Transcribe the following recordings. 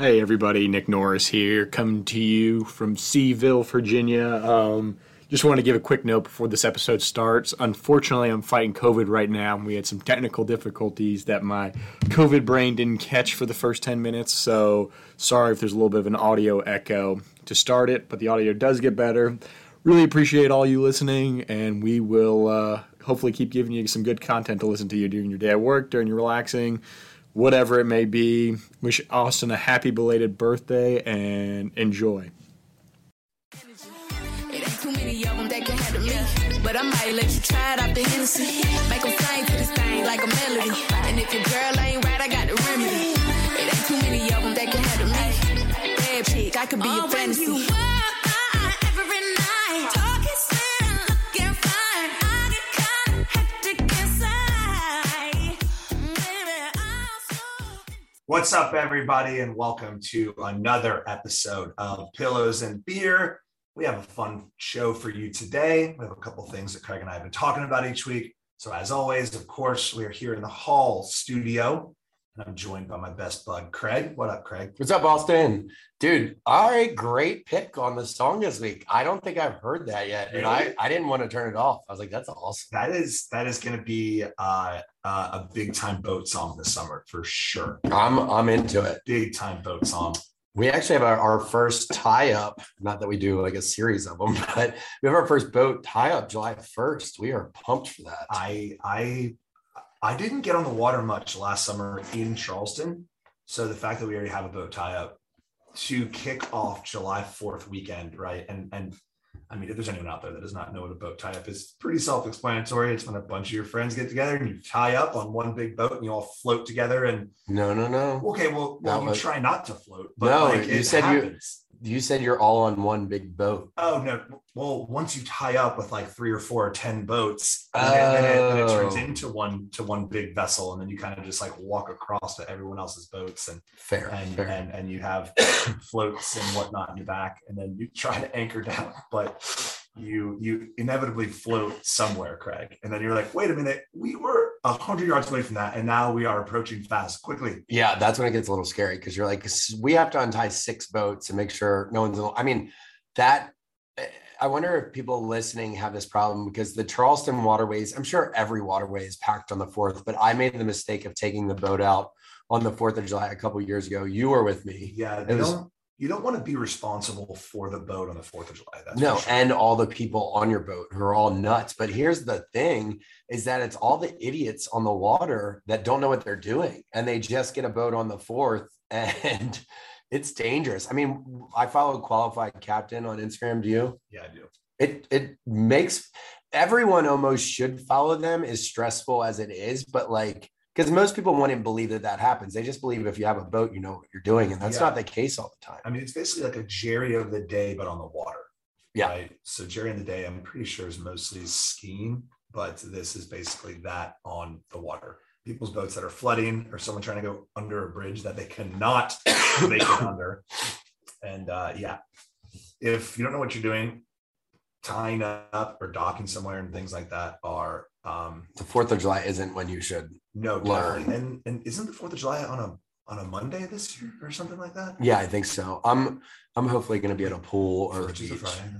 Hey everybody, Nick Norris here, coming to you from Seaville, Virginia. Um, just want to give a quick note before this episode starts. Unfortunately, I'm fighting COVID right now. And we had some technical difficulties that my COVID brain didn't catch for the first 10 minutes, so sorry if there's a little bit of an audio echo to start it, but the audio does get better. Really appreciate all you listening, and we will uh, hopefully keep giving you some good content to listen to you during your day at work, during your relaxing, whatever it may be. Wish Austen a happy belated birthday and enjoy. It ain't too many of them that can handle me. But I might let you try it out the Hennessy. Make them sing to this thing like a melody. And if your girl ain't right, I got the remedy. It ain't too many of them that can handle me. Bad chick, I could be your fantasy. What's up, everybody, and welcome to another episode of Pillows and Beer. We have a fun show for you today. We have a couple things that Craig and I have been talking about each week. So, as always, of course, we are here in the Hall studio, I'm joined by my best bud, Craig. What up, Craig? What's up, Austen? Dude, all right, great pick on the song this week. I don't think I've heard that yet, and I, I didn't want to turn it off. I was like, that's awesome. That is that is going to be uh, uh, a big time boat song this summer for sure. I'm I'm into it. Big time boat song. We actually have our, our first tie up. Not that we do like a series of them, but we have our first boat tie up July 1st. We are pumped for that. I I I didn't get on the water much last summer in Charleston. So the fact that we already have a boat tie up to kick off July 4th weekend, right? And and I mean, if there's anyone out there that does not know what a boat tie up is, pretty self-explanatory. It's when a bunch of your friends get together and you tie up on one big boat and you all float together. And no, no, no. okay, well, well, you was- try not to float, but No, like, you said you- happens. You said you're all on one big boat. Oh no! Well, once you tie up with like three or four or ten boats, then, then it, then it turns Oh. into one to one big vessel, and then you kind of just like walk across to everyone else's boats, and Fair, and fair. and and you have floats and whatnot in your back, and then you try to anchor down, but you you inevitably float somewhere, Craig, and then you're like, wait a minute, we were a hundred yards away from that, and now we are approaching fast, quickly. Yeah, that's when it gets a little scary because you're like, we have to untie six boats and make sure no one's. I mean, that. eh, I wonder if people listening have this problem because the Charleston waterways. I'm sure every waterway is packed on the fourth, but I made the mistake of taking the boat out on the Fourth of July a couple years ago. You were with me. Yeah, It was- don't you don't want to be responsible for the boat on the Fourth of July. That's no, sure. and all the people on your boat who are all nuts. But here's the thing is that it's all the idiots on the water that don't know what they're doing and they just get a boat on the fourth and it's dangerous. I mean, I follow qualified captain on Instagram. Do you? yeah, I do. It it makes everyone almost should follow them as stressful as it is, but like because most people wouldn't believe that that happens. They just believe if you have a boat, you know what you're doing, and that's Yeah. not the case all the time. I mean, it's basically like a Jerry of the day, but on the water. Yeah. Right. So Jerry in the day, I'm pretty sure is mostly skiing, but this is basically that on the water. People's boats that are flooding or someone trying to go under a bridge that they cannot make it under. And uh, yeah, if you don't know what you're doing, tying up or docking somewhere and things like that are um, The Fourth of July isn't when you should no Learn. And and isn't the Fourth of July on a on a Monday this year or something like that? Yeah, I think so. I'm I'm hopefully going to be at a pool or Which a beach. Friday,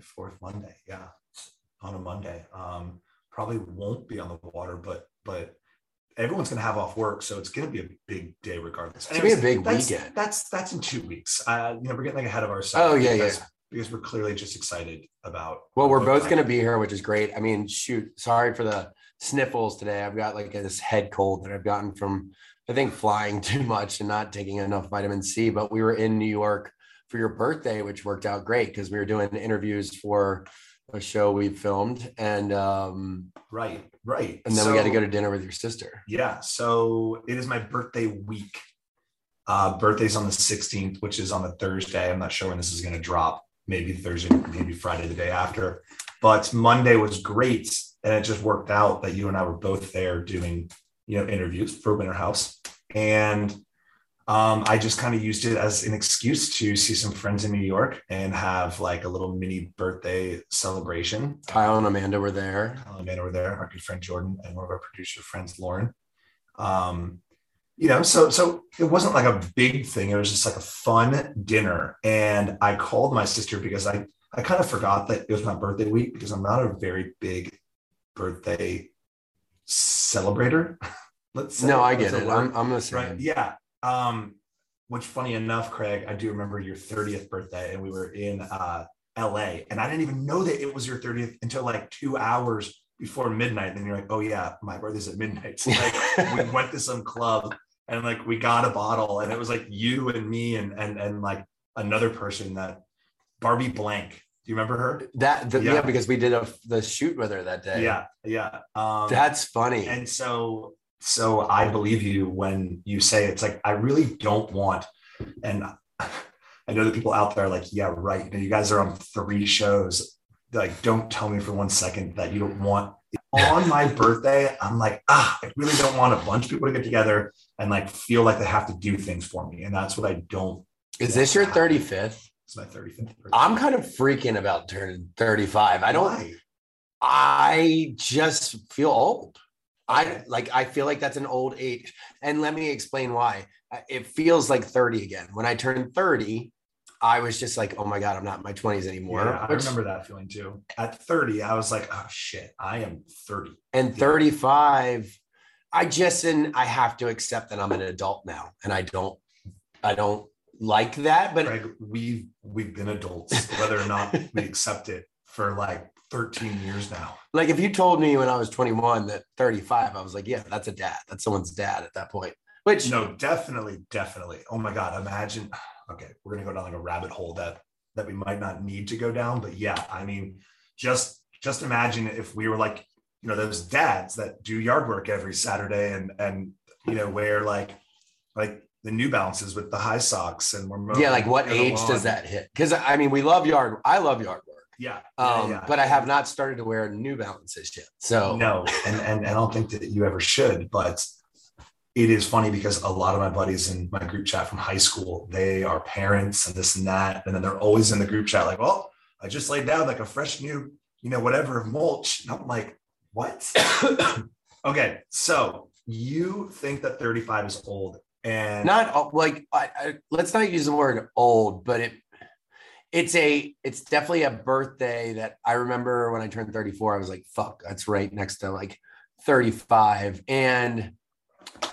Fourth Monday, yeah, on a Monday. Um, probably won't be on the water, but but everyone's gonna have off work, so it's gonna be a big day regardless. It's gonna be a big that's, weekend. That's that's in two weeks. Uh, you know, we're getting like ahead of ourselves. Oh, yeah, yeah. Because we're clearly just excited about. Well, we're both going to be here, which is great. I mean, shoot, sorry for the sniffles today. I've got like this head cold that I've gotten from I think flying too much and not taking enough vitamin C. But we were in New York for your birthday, which worked out great because we were doing interviews for a show we filmed, and um, right, right, and then we got to go to dinner with your sister. Yeah, so it is my birthday week. Uh, birthday's on the 16th, which is on a Thursday. I'm not sure when this is going to drop. Maybe Thursday, maybe Friday the day after. But Monday was great, and it just worked out that you and I were both there doing, you know, interviews for Winter House, and um, I just kind of used it as an excuse to see some friends in New York and have like a little mini birthday celebration. Kyle and Amanda were there. Kyle and Amanda were there, our good friend Jordan, and one of our producer friends, Lauren. Um, you know, so so it wasn't like a big thing. It was just like a fun dinner. And I called my sister because I I kind of forgot that it was my birthday week because I'm not a very big birthday celebrator. Let's say. No, I get it. word. I'm, I'm the same. Right. Yeah. Um, which funny enough, Craig, I do remember your 30th birthday and we were in uh LA and I didn't even know that it was your 30th until like two hours before midnight. And then you're like, oh yeah, my birthday's at midnight. So like we went to some club and like we got a bottle and it was like you and me and and and like another person that Barbie Blank. Do you remember her? That the, yeah. Yeah. because we did a the shoot with her that day. Yeah, yeah. Um That's funny. and so so i believe you when you say it's like i really don't want and i know that people out there are like yeah right you guys are on three shows like don't tell me for one second that you don't want on my birthday i'm like ah i really don't want a bunch of people to get together and like feel like they have to do things for me and that's what i don't Is this your 35th? it's my 35th birthday I'm kind of freaking about turning 35. I don't Why? I just feel old. I like I feel like that's an old age. And let me explain why. It feels like 30 again. When I turned 30, I was just like, oh my God, I'm not in my 20s anymore. yeah, i remember that feeling too at 30 i was like oh shit i am 30 and 35, I just and I have to accept that I'm an adult now. And I don't I don't like that, but Craig, we've we've been adults, whether or not we accept it for like 13 years now. like if you told me when I was 21 that 35, I was like, yeah, that's a dad. That's someone's dad at that point. Which No, definitely, definitely. Oh my God, imagine. Okay, we're gonna go down like a rabbit hole that that we might not need to go down, but yeah, I mean, just just imagine if we were like, you know, those dads that do yard work every Saturday and and you know wear like like the New Balances with the high socks and we're yeah, like what age lawn. does that hit? Because I mean, we love yard. I love yard work. Yeah, yeah, Um, yeah. but I have not started to wear New Balances yet. So No, and, and and I don't think that you ever should, but it is funny because a lot of my buddies in my group chat from high school, they are parents and this and that. And then they're always in the group chat, like, well, I just laid down like a fresh new, you know, whatever mulch. And I'm like, what? okay, so you think that 35 is old and not uh, like I, I, let's not use the word old, but it it's a it's definitely a birthday that I remember when I turned 34. I was like, fuck, that's right next to like 35. And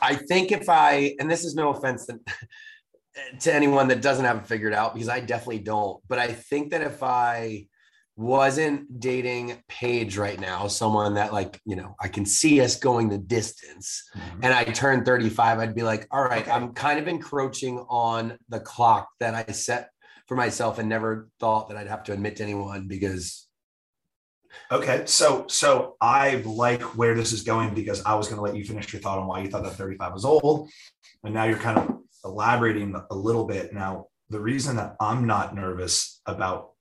I think if I and this is no offense to, to anyone that doesn't have it figured out because I definitely don't, but I think that if I wasn't dating Paige right now, someone that like, you know, I can see us going the distance Mhm. and I turned 35, I'd be like, all right, Okay. I'm kind of encroaching on the clock that I set for myself and never thought that I'd have to admit to anyone because Okay, so so I like where this is going because I was going to let you finish your thought on why you thought that 35 was old, and now you're kind of elaborating a little bit. Now, the reason that I'm not nervous about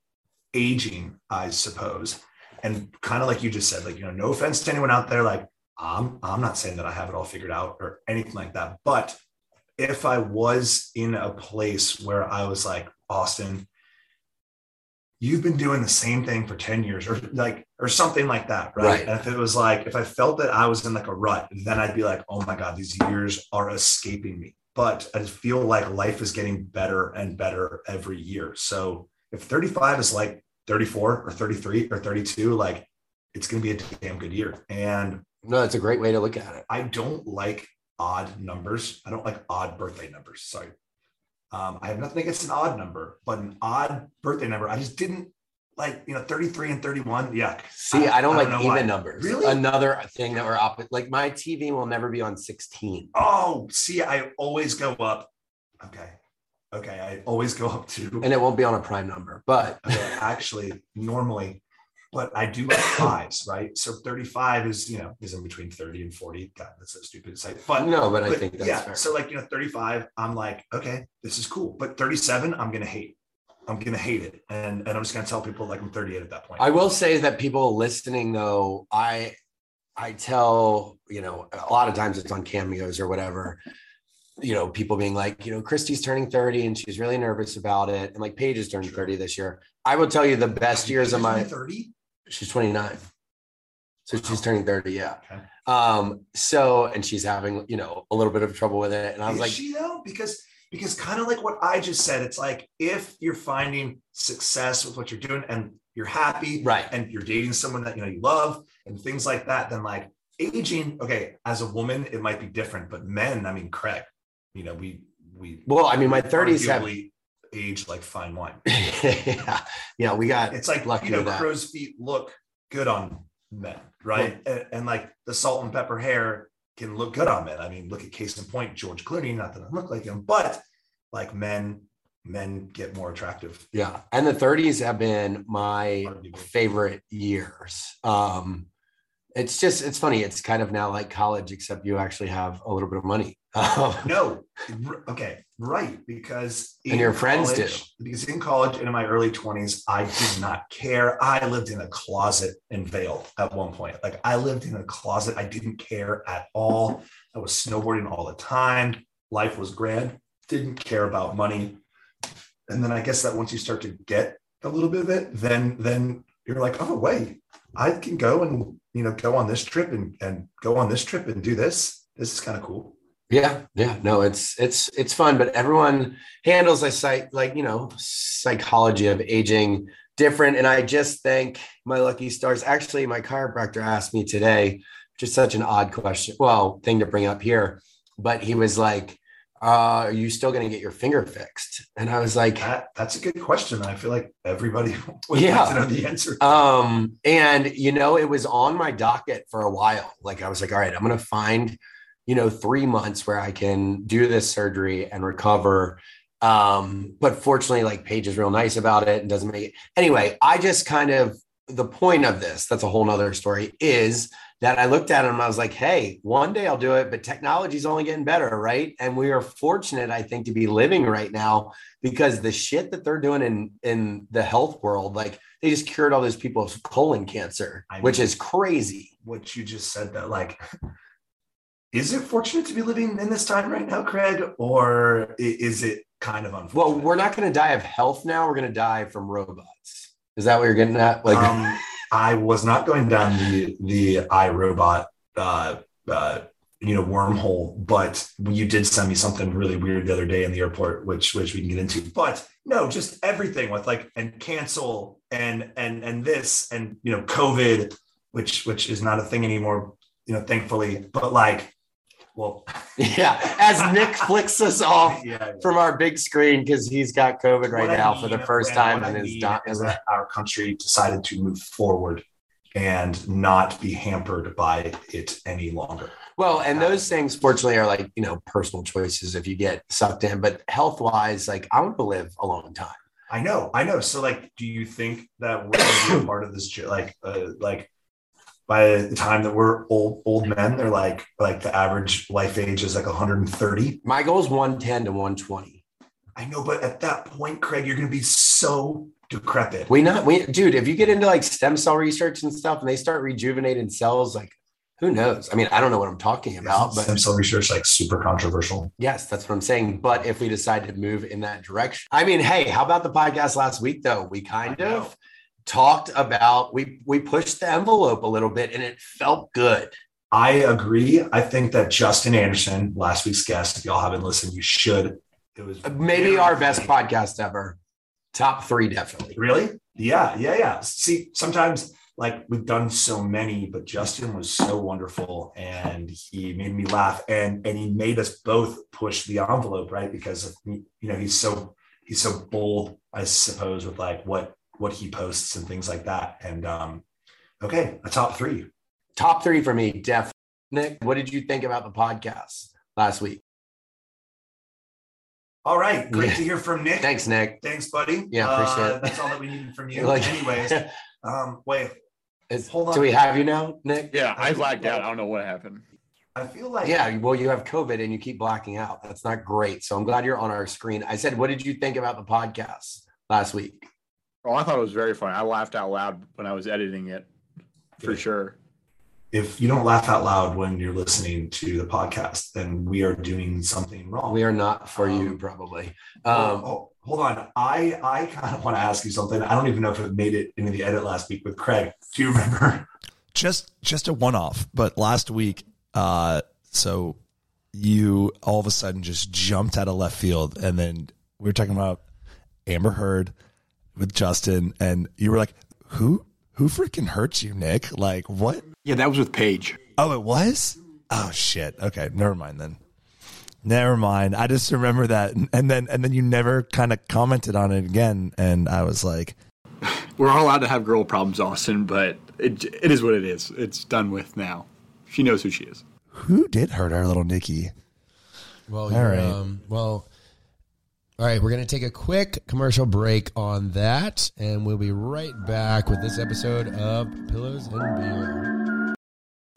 aging, I suppose, and kind of like you just said, like you know, no offense to anyone out there, like I'm I'm not saying that I have it all figured out or anything like that, but if I was in a place where I was like Austen, you've been doing the same thing for 10 years or like or something like that right? Right. and if it was like if i felt that i was in like a rut then i'd be like oh my god these years are escaping me but i just feel like life is getting better and better every year so if 35 is like 34 or 33 or 32 like it's going to be a damn good year and no, that's a great way to look at it. I don't like odd numbers. I don't like odd birthday numbers. Sorry. Um, I have nothing against an odd number, but an odd birthday number, I just didn't like, you know, 33 and 31. Yuck. See, I, don't I like don't know even why. numbers. Really? Another thing that we're opposite. Like my TV will never be on 16. Oh, see, I always go up. Okay. Okay. I always go up to And it won't be on a prime number. But okay, actually normally, but I do like fives, right? So 35 is, you know, is in between 30 and 40. God, that's so stupid to say. But no, but I think that's yeah. fair. So like you know, 35, I'm like, okay, this is cool. But 37, I'm gonna hate. I'm gonna hate it. And and I'm just gonna tell people like I'm 38 at that point. I will say that people listening though, I I tell, you know, a lot of times it's on cameos or whatever. You know, people being like, you know, Christy's turning 30 and she's really nervous about it. And like Paige is turning 30 this year. I will tell you the best years of my 30. she's 29. So she's turning 30, yeah. Okay. Um, so and she's having, you know, a little bit of trouble with it. And I was Is like, she though? Because because kind of like what I just said, it's like if you're finding success with what you're doing and you're happy, right. and you're dating someone that you know you love and things like that, then like aging, okay, as a woman, it might be different, but men, I mean, Craig, you know, we we Well, I mean, my 30s have arguably age like fine wine. yeah, yeah, we got It's like lucky you know, crow's feet look good on men, right? and, and like the salt and pepper hair can look good on men. I mean, look at case in point, George Clooney. Not that I look like him, but like men, men get more attractive. Yeah. And the 30s have been my favorite years. Um, it's just it's funny. It's kind of now like college, except you actually have a little bit of money. No, okay, right, because And your friends do. college- Because in college and in my early twenties, I did not care. I lived in a closet in Vail at one point. Like I lived in a closet. I didn't care at all. I was snowboarding all the time. Life was grand. Didn't care about money. And then I guess that once you start to get a little bit of it, then then you're like, oh wait, I can go and you know go on this trip and and go on this trip and do this. This is kind of cool. yeah, yeah. No, it's it's it's fun, but everyone handles a site like you know, psychology of aging different. And I just thank my lucky stars. Actually, my chiropractor asked me today, just such an odd question. Well, thing to bring up here. But he was like, uh, are you still gonna get your finger fixed? And I was like, That that's a good question. I feel like everybody would Yeah. like to know the answer. Um, and you know, it was on my docket for a while. Like I was like, all right, I'm gonna find, you know, three months where I can do this surgery and recover. Um, but fortunately, like Paige is real nice about it and doesn't make it anyway. I just kind of the point of this, that's a whole nother story, is that I looked at and I was like, hey, one day I'll do it, but technology's only getting better, right? And we are fortunate, I think, to be living right now because the shit that they're doing in in the health world, like they just cured all those people of colon cancer, I which know. is crazy. what you just said that like is it fortunate to be living in this time right now, Craig, or is it kind of unfortunate? Well, we're not going to die of health now. We're going to die from robots. Is that what you're getting at? Like, um, I was not going down the the iRobot uh, uh, you know wormhole, but you did send me something really weird the other day in the airport, which which we can get into. But no, just everything with like and cancel and and and this and you know COVID, which which is not a thing anymore, you know, thankfully. But like, well, yeah, as Nick flicks us off yeah. from our big screen because he's got COVID right What I now for the first and time in I his is that our country decided to move forward and not be hampered by it any longer. Well, and those things, fortunately, are like, you know, personal choices if you get sucked in. But health wise, like, I want to live a long time. I know, I know. So, like, do you think that we're going to be a part of this? Like, uh, like by the time that we're old, old men, they're like, like the average life age is like 130. My goal is 110 to 120. I know, but at that point, Craig, you're going to be so decrepit. We not, we, dude, if you get into like stem cell research and stuff and they start rejuvenating cells, like, who knows? I mean, I don't know what I'm talking about, Isn't but stem cell research like super controversial. Yes, that's what I'm saying. But if we decide to move in that direction, I mean, hey, how about the podcast last week though? We kind of talked about we we pushed the envelope a little bit and it felt good. I agree. I think that Justin Anderson, last week's guest, if y'all haven't listened, you should. It was Maybe our best podcast ever. Top three, definitely. Really? Yeah, yeah, yeah. See, sometimes like we've done so many, but Justin was so wonderful and he made me laugh and and he made us both push the envelope, right? Because of, you know, he's so he's so bold, I suppose, with like what what he posts and things like that. And um okay, a top three. Top three for me, definitely. Nick, what did you think about the podcast last week? All right, great Yeah. to hear from Nick. Thanks, Nick. Thanks, buddy. Yeah, appreciate Uh, it. That's all that we needed from you. Like- Anyways, um, wait, Is- Hold on. Do we have you now, Nick? Yeah, I lagged out. I don't know what happened. I feel like Yeah, well, you have COVID and you keep blacking out. That's not great. So I'm glad you're on our screen. I said, what did you think about the podcast last week? Oh, I thought it was very funny. I laughed out loud when I was editing it, for Good. sure. if you don't laugh out loud when you're listening to the podcast, then we are doing something wrong. We are not for you, Um, probably. Oh, Um, oh, hold on. I I kind of want to ask you something. I don't even know if it made it into the edit last week with Craig. Do you remember? just just a one off. But last week, uh, so you all of a sudden just jumped out of left field, and then we were talking about Amber Heard with Justin, and you were like, "Who who freaking hurts you, Nick? Like what?" Yeah, that was with Paige. Oh, it was. Oh shit. Okay, never mind then. Never mind. I just remember that, and then and then you never kind of commented on it again, and I was like, We're all allowed to have girl problems, Austen, but it, it is what it is. It's done with now. She knows who she is. "Who did hurt our little Nikki?" Well, All you're, um, well, all right. We're gonna take a quick commercial break on that, and we'll be right back with this episode of Pillows and Beer.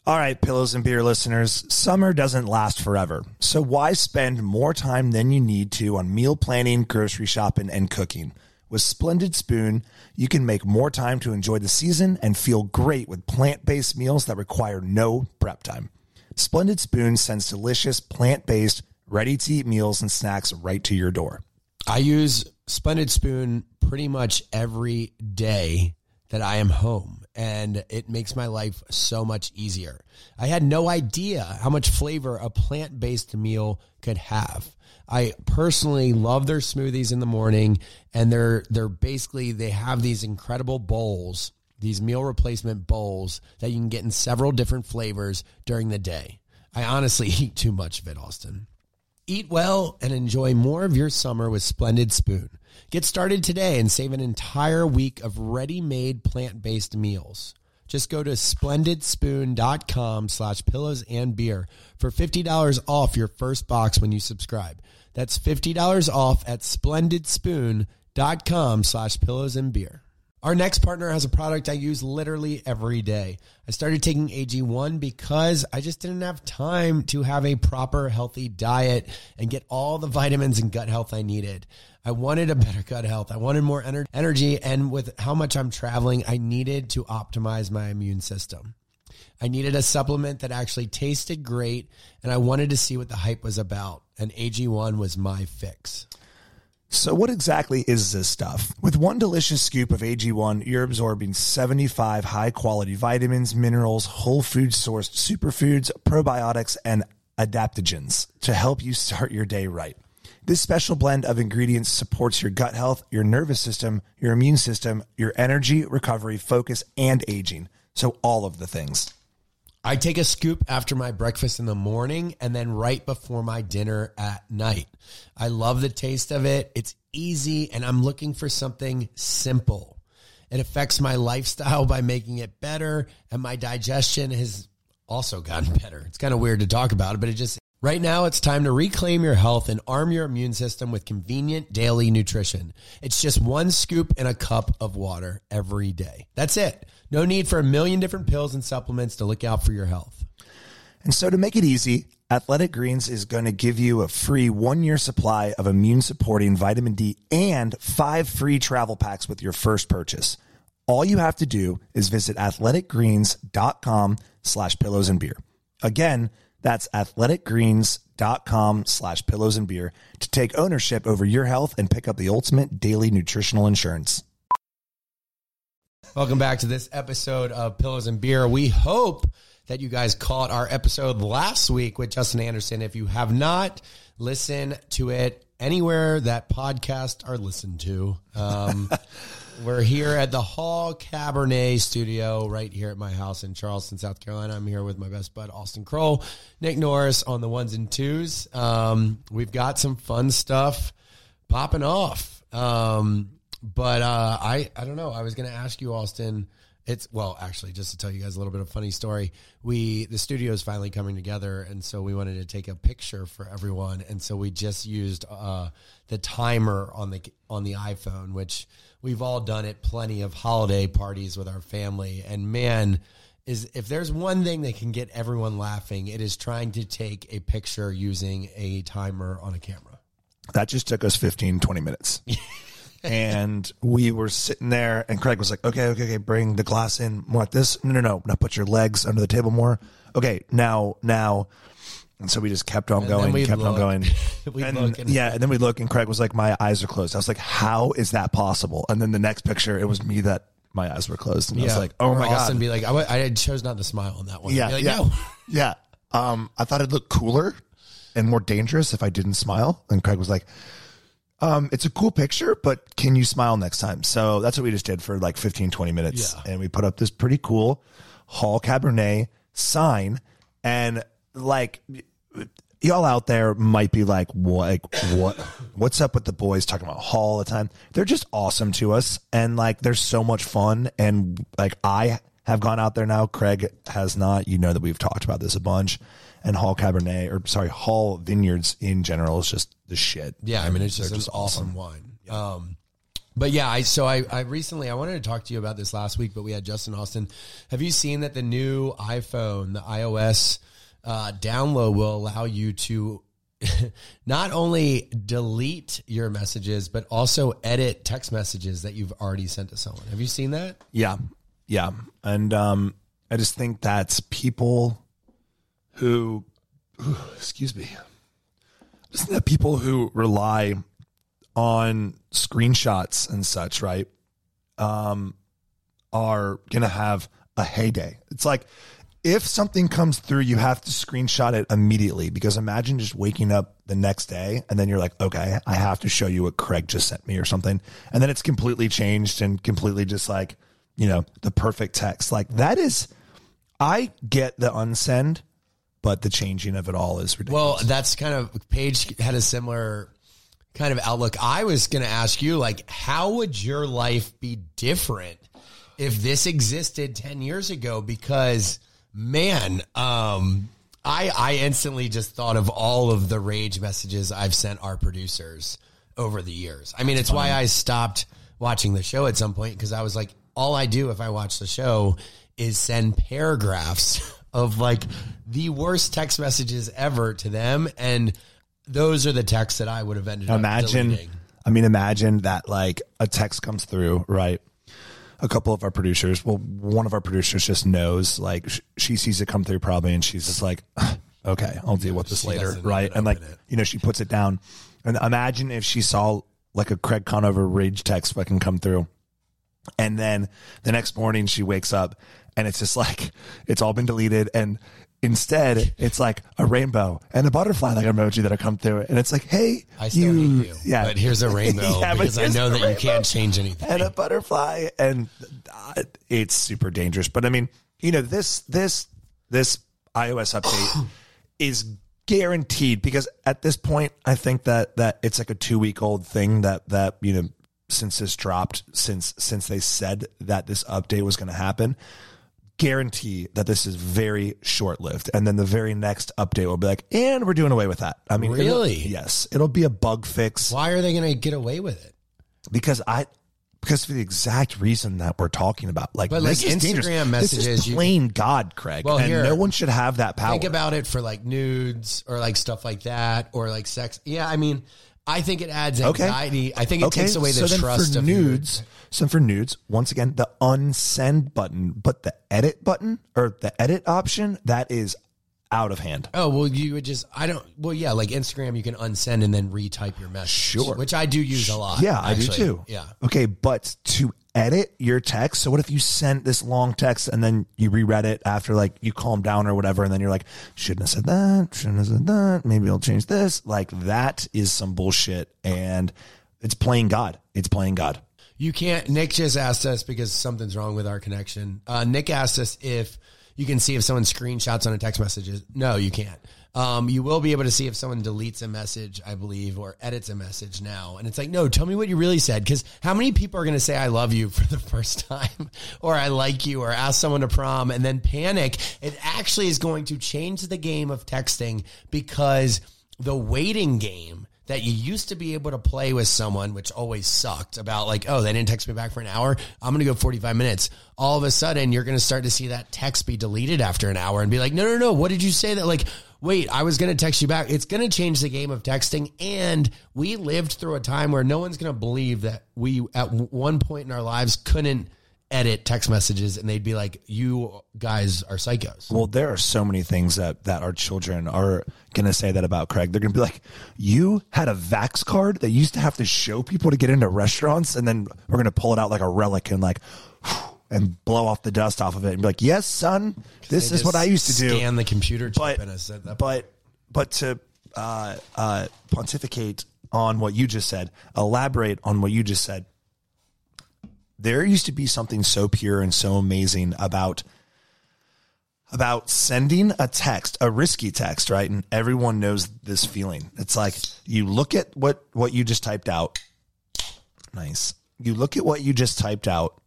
All right, pillows and beer listeners, summer doesn't last forever. So why spend more time than you need to on meal planning, grocery shopping, and cooking? With Splendid Spoon, you can make more time to enjoy the season and feel great with plant based meals that require no prep time. Splendid Spoon sends delicious, plant based, ready to eat meals and snacks right to your door. I use Splendid Spoon pretty much every day that I am home, and it makes my life so much easier. I had no idea how much flavor a plant based meal could have. I personally love their smoothies in the morning, and they're they're basically they have these incredible bowls, these meal replacement bowls that you can get in several different flavors during the day. I honestly eat too much of it, Austen. Eat well and enjoy more of your summer with Splendid Spoon. Get started today and save an entire week of ready-made plant-based meals. Just go to splendidspoon.com slash pillows and beer for $50 off your first box when you subscribe. That's $50 off at splendidspoon.com slash pillows and beer. Our next partner has a product I use literally every day. I started taking AG1 because I just didn't have time to have a proper healthy diet and get all the vitamins and gut health I needed. I wanted a better gut health. I wanted more ener- energy. And with how much I'm traveling, I needed to optimize my immune system. I needed a supplement that actually tasted great and I wanted to see what the hype was about. And AG1 was my fix. So, what exactly is this stuff? With one delicious scoop of AG1, you're absorbing 75 high quality vitamins, minerals, whole food sourced superfoods, probiotics, and adaptogens to help you start your day right. This special blend of ingredients supports your gut health, your nervous system, your immune system, your energy, recovery, focus, and aging. So, all of the things. I take a scoop after my breakfast in the morning and then right before my dinner at night. I love the taste of it. It's easy and I'm looking for something simple. It affects my lifestyle by making it better and my digestion has also gotten better. It's kind of weird to talk about it, but it just Right now, it's time to reclaim your health and arm your immune system with convenient daily nutrition. It's just one scoop in a cup of water every day. That's it. No need for a million different pills and supplements to look out for your health. And so to make it easy, Athletic Greens is going to give you a free one year supply of immune supporting vitamin D and five free travel packs with your first purchase. All you have to do is visit athleticgreens.com slash pillows and beer. Again, that's athleticgreens.com slash pillows and beer to take ownership over your health and pick up the ultimate daily nutritional insurance. Welcome back to this episode of Pillows and Beer. We hope that you guys caught our episode last week with Justin Anderson. If you have not, listen to it anywhere that podcasts are listened to. Um, we're here at the Hall Cabernet Studio right here at my house in Charleston, South Carolina. I'm here with my best bud, Austen Kroll, Nick Norris on the ones and twos. Um, we've got some fun stuff popping off. Um, but uh, I I don't know. I was going to ask you, Austen. It's well, actually, just to tell you guys a little bit of funny story. We the studio is finally coming together, and so we wanted to take a picture for everyone, and so we just used uh, the timer on the on the iPhone, which we've all done it plenty of holiday parties with our family. And man, is if there's one thing that can get everyone laughing, it is trying to take a picture using a timer on a camera. That just took us 15, 20 minutes. and we were sitting there, and Craig was like, okay, okay, okay, bring the glass in more like this. No, no, no. Now put your legs under the table more. Okay, now, now. And so we just kept on And going, kept on going. And look and- yeah, and then we look, and Craig was like, my eyes are closed. I was like, how is that possible? And then the next picture, it was me that my eyes were closed, and I was like, "Oh Or my Austen god!" be like, I, w- I chose not to smile on that one. yeah, like, yeah, no. yeah. Um, I thought it'd look cooler and more dangerous if I didn't smile. And Craig was like, um, it's a cool picture, but can you smile next time? So that's what we just did for like 15, 20 minutes. Yeah. And we put up this pretty cool Hall Cabernet sign. And like, y'all out there might be like, what, like, what, what's up with the boys talking about Hall all the time? They're just awesome to us. And like, they're so much fun. And like, I have gone out there now. Craig has not. You know that we've talked about this a bunch. And Hall Cabernet, or sorry, Hall Vineyards in general is just the shit. Yeah, I mean it's They're just an awesome wine. Um, but yeah, I so I, I recently I wanted to talk to you about this last week, but we had Justin Austen. Have you seen that the new iPhone, the iOS uh, download, will allow you to not only delete your messages but also edit text messages that you've already sent to someone? Have you seen that? Yeah. Yeah. And um, I just think that's people who, excuse me, just that people who rely on screenshots and such, right, um, are going to have a heyday. It's like if something comes through, you have to screenshot it immediately because imagine just waking up the next day and then you're like, okay, I have to show you what Craig just sent me or something. And then it's completely changed and completely just like, you know, the perfect text. Like that is, I get the unsend, but the changing of it all is ridiculous. Well, that's kind of Paige had a similar kind of outlook. I was going to ask you, like, how would your life be different if this existed 10 years ago? Because, man, um, I, I instantly just thought of all of the rage messages I've sent our producers over the years. I mean, it's why I stopped watching the show at some point because I was like, all I do if I watch the show is send paragraphs of like the worst text messages ever to them. And those are the texts that I would have ended up imagine deleting. i mean imagine that like a text comes through right a couple of our producers well one of our producers just knows like sh- she sees it come through probably and she's just like okay i'll deal with this She later right? and like it. you know she puts it down. And imagine if she saw like a craig conover rage text fucking come through. And then the next morning she wakes up and it's just like it's all been deleted. And instead it's like a rainbow and a butterfly like emoji that have come through it. and it's like hey I still you, you. yeah But here's a rainbow Yeah, because I know that you can't change anything. and a butterfly and uh, it's super dangerous but i mean you know this this this ios update is guaranteed because at this point i think that that it's like a two week old thing that that you know since this dropped since since they said that this update was going to happen guarantee that this is very short lived and then the very next update will be like and we're doing away with that i mean it'll- Really? yes it'll be a bug fix Why are they going to get away with it? because I because for the exact reason that we're talking about. Like, But, like, this is dangerous. Instagram This is messages, you- plain God, Craig, Well, and here, no one should have that power. Think about it for like nudes or like stuff like that or like sex. Yeah, I mean, I think it adds Okay. anxiety. I think it takes away the so trust for of your- nudes. So for nudes, once again, the unsend button, but the edit button or the edit option that is out of hand. Oh well, you would just I don't. Well, yeah, like Instagram, you can unsend and then retype your message. Sure. which I do use a lot. Yeah, I do too. Yeah, Okay, but to edit your text, so what if you sent this long text and then you reread it after like you calm down or whatever, and then you're like, shouldn't have said that, shouldn't have said that, maybe I'll change this. Like that is some bullshit, and it's playing God. It's playing God. you can't. Nick just asked us because something's wrong with our connection. Uh, Nick asked us if you can see if someone screenshots on a text message. No, you can't. Um, you will be able to see if someone deletes a message, I believe, or edits a message now. And it's like, no, tell me what you really said. Because how many people are going to say I love you for the first time, or I like you, or ask someone to prom, and then panic? It actually is going to change the game of texting because the waiting game that you used to be able to play with someone, which always sucked about like, oh, they didn't text me back for an hour. I'm going to go 45 minutes. All of a sudden, you're going to start to see that text be deleted after an hour and be like, no, no, no. What did you say that? Like, wait, I was going to text you back. It's going to change the game of texting. And we lived through a time where no one's going to believe that we, at one point in our lives, couldn't edit text messages and they'd be like, "You guys are psychos." Well, there are so many things that that our children are gonna say that about Craig. They're gonna be like, "You had a Vax card that used to have to show people to get into restaurants, and then we're gonna pull it out like a relic and like." And blow off the dust off of it and be like, "Yes, son, this is what I used to do." Scan the computer chip but and I said that. but but to uh, uh, pontificate on what you just said, elaborate on what you just said. There used to be something so pure and so amazing about about sending a text, a risky text, right? And everyone knows this feeling. It's like you look at what what you just typed out. Nice. You look at what you just typed out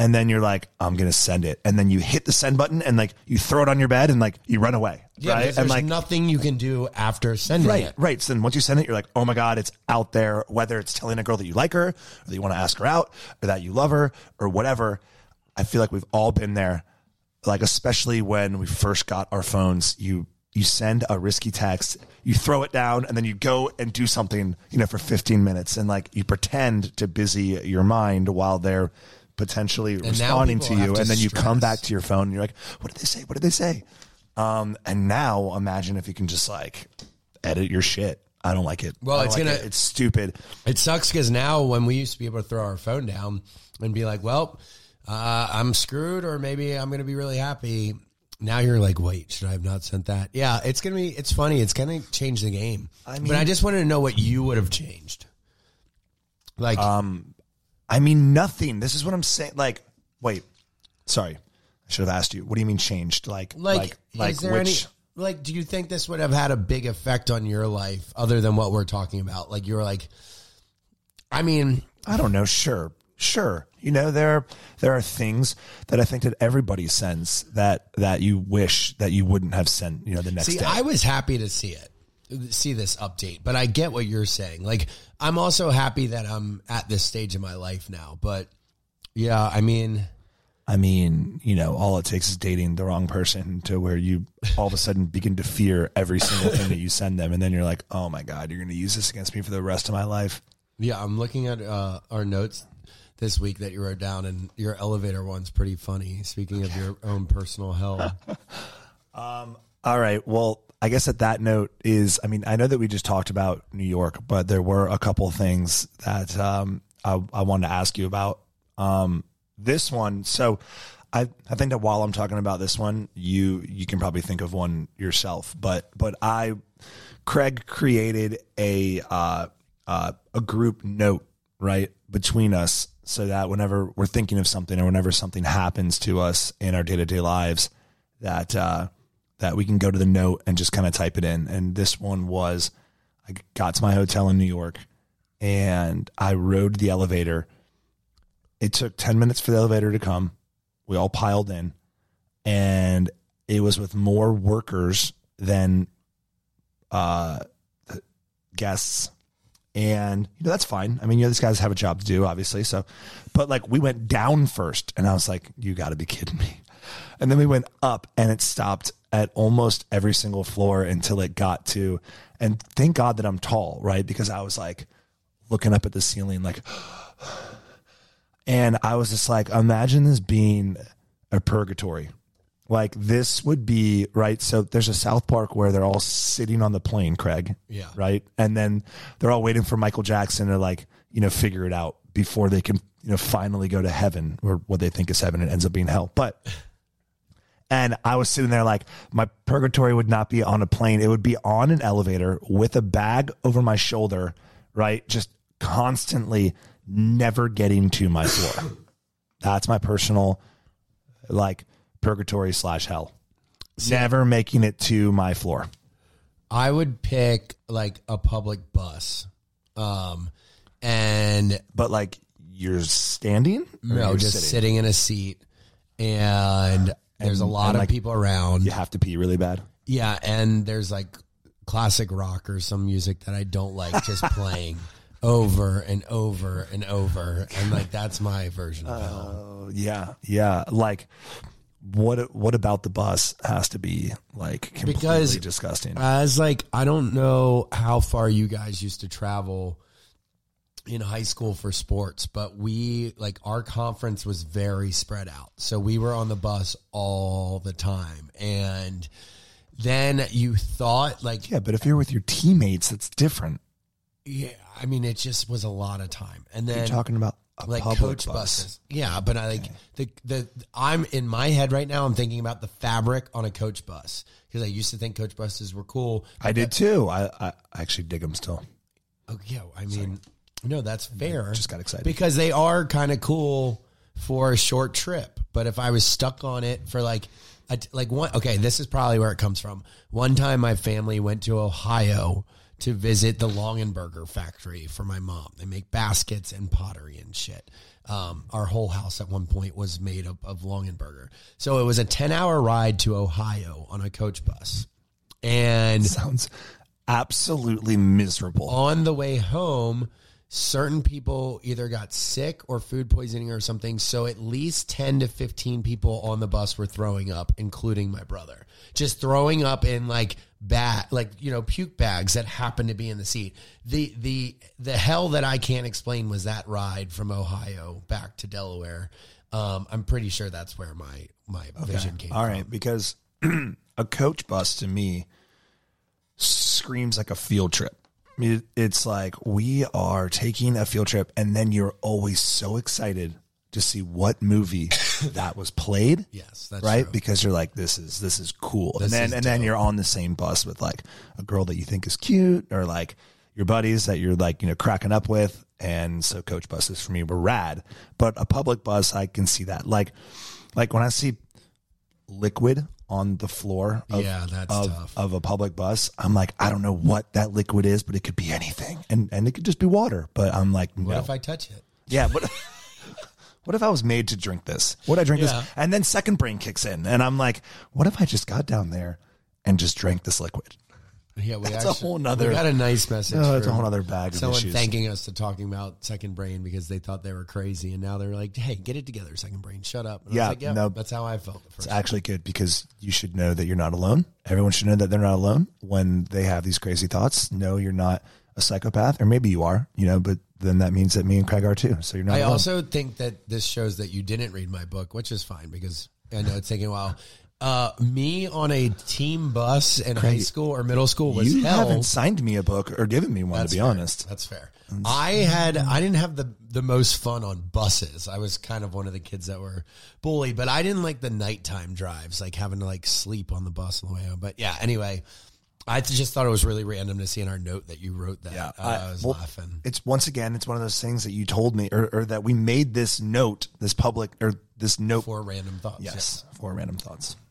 and then you're like, I'm gonna send it, and then you hit the send button, and like you throw it on your bed, and like you run away, yeah, right? And there's like, nothing you can do after sending right, it. right. So then once you send it, you're like, oh my god, it's out there. Whether it's telling a girl that you like her, or that you want to ask her out, or that you love her, or whatever. I feel like we've all been there. Like especially when we first got our phones, you you send a risky text, you throw it down, and then you go and do something, you know, for 15 minutes, and like you pretend to busy your mind while they're potentially now responding to you, to and then you come back to your phone and you're like, what did they say? What did they say? Um, and now imagine if you can just like edit your shit. I don't like it. Well, it's like gonna- it. It's stupid. It sucks because now when we used to be able to throw our phone down and be like, well, uh, I'm screwed or maybe I'm going to be really happy. Now you're like, wait, should I have not sent that? Yeah, it's to be, it's funny. It's to change the game. I but mean- I just wanted to know what you would have changed. Like, Um, I mean, nothing. This is what I'm saying. Like, wait, sorry. I should have asked you. What do you mean changed? Like, like, like, is there which? any, like, do you think this would have had a big effect on your life other than what we're talking about? Like, you were like, I mean, I don't know. Sure, sure. You know, there there are things that I think that everybody sends that that you wish that you wouldn't have sent. You know, the next See, day. I was happy to see it, see this update, but I get what you're saying. Like, I'm also happy that I'm at this stage in my life now. But yeah, I mean, I mean, you know, all it takes is dating the wrong person to where you all of a sudden begin to fear every single thing that you send them, and then you're like, oh my god, you're going to use this against me for the rest of my life. yeah, I'm looking at uh, our notes this week that you wrote down, and your elevator one's pretty funny. Speaking of your own personal hell, All right. Well, I guess at that note is, I mean, I know that we just talked about New York, but there were a couple of things that um, I, I wanted to ask you about. Um, this one, so I, I think that while I'm talking about this one, you you can probably think of one yourself. But but I, Craig created a uh, uh, a group note right between us so that whenever we're thinking of something or whenever something happens to us in our day to day lives, that uh, that we can go to the note and just kind of type it in. And this one was I got to my hotel in New York and I rode the elevator. It took 10 minutes for the elevator to come. We all piled in and it was with more workers than uh, guests. And you know that's fine. I mean, you know, these guys have a job to do, obviously. So, but like we went down first, and I was like, "You got to be kidding me!" And then we went up, and it stopped at almost every single floor until it got to. And thank God that I'm tall, right? Because I was like looking up at the ceiling, like, and I was just like, imagine this being a purgatory. Like this would be right. So there's a South Park where they're all sitting on the plane, Craig. Yeah. Right. And then they're all waiting for Michael Jackson to like, you know, figure it out before they can, you know, finally go to heaven or what they think is heaven. It ends up being hell. But and I was sitting there like my purgatory would not be on a plane. It would be on an elevator with a bag over my shoulder, right? Just constantly never getting to my floor. That's my personal like purgatory slash hell. Never making it to my floor. I would pick like a public bus, um, and But like you're standing? No, you're just sitting. in a seat, and there's a lot and, of like, people around. You have to pee really bad. Yeah, and there's like classic rock or some music that I don't like just playing over and over and over, and like that's my version of hell. Oh yeah, yeah. Like what? What about the bus has to be like completely Because- disgusting? As like I don't know how far you guys used to travel in high school for sports, but we like our conference was very spread out. So we were on the bus all the time. And then you thought like Yeah, but if you're with your teammates, it's different. yeah, I mean it just was a lot of time. And then You're talking about a like public coach bus. buses. Yeah, but I like the the I'm in my head right now. I'm thinking about the fabric on a coach bus because I used to think coach buses were cool. I did too. I, I actually dig them still. Oh yeah, I mean, no, that's fair. Just got excited. because they are kind of cool for a short trip. But if I was stuck on it for like, a, like one, okay, this is probably where it comes from. One time, my family went to Ohio to visit the Longaberger factory for my mom. They make baskets and pottery and shit. Um, our whole house at one point was made up of Longaberger. So it was a 10 hour ride to Ohio on a coach bus. And Sounds absolutely miserable. on the way home, certain people either got sick or food poisoning or something. So at least 10 to 15 people on the bus were throwing up, including my brother. Just throwing up in like bag, like, you know, puke bags that happened to be in the seat. The, the, the hell that I can't explain was that ride from Ohio back to Delaware. Um, I'm pretty sure that's where my, my vision came All from. right, because a coach bus to me screams like a field trip. It's like we are taking a field trip, and then you're always so excited to see what movie that was played. Yes, that's right true. because you're like this is this is cool, This and then and then you're on the same bus with like a girl that you think is cute, or like your buddies that you're like you know cracking up with, and so coach buses for me were rad. But a public bus, I can see that like like when I see liquid on the floor of, Yeah, that's of, tough. of a public bus i'm like i don't know what that liquid is but it could be anything. And and it could just be water. But i'm like What if I touch it? yeah but what if i was made to drink this? What i drink Yeah. this and then second brain kicks in. And i'm like what if i just got down there and just drank this liquid Yeah, we That's a whole nother- We got a nice message. Oh, that's a whole other bag of Someone issues. thanking us to talking about Second Brain because they thought they were crazy, and now they're like, "Hey, get it together, Second Brain. Shut up." And Yeah, like, yeah, no. that's how I felt at it's first. actually good because you should know that you're not alone everyone should know that they're not alone when they have these crazy thoughts no you're not a psychopath or maybe you are you know but then that means that me and craig are too so you're not I alone. also think that this shows that you didn't read my book, which is fine because I know it's taking a while. Uh, me on a team bus in high school or middle school was you hell. haven't signed me a book or given me one That's to be fair. honest That's fair. I had I didn't have the the most fun on buses. I was kind of one of the kids that were bullied, but I didn't like the nighttime drives, like having to like sleep on the bus on the way home. But yeah, anyway, I just thought it was really random to see in our note that you wrote that. Yeah, Uh, I- I, was well, laughing. it's once again it's one of those things that you told me or, or that we made this note this public or this note for random thoughts. yes for random thoughts that was a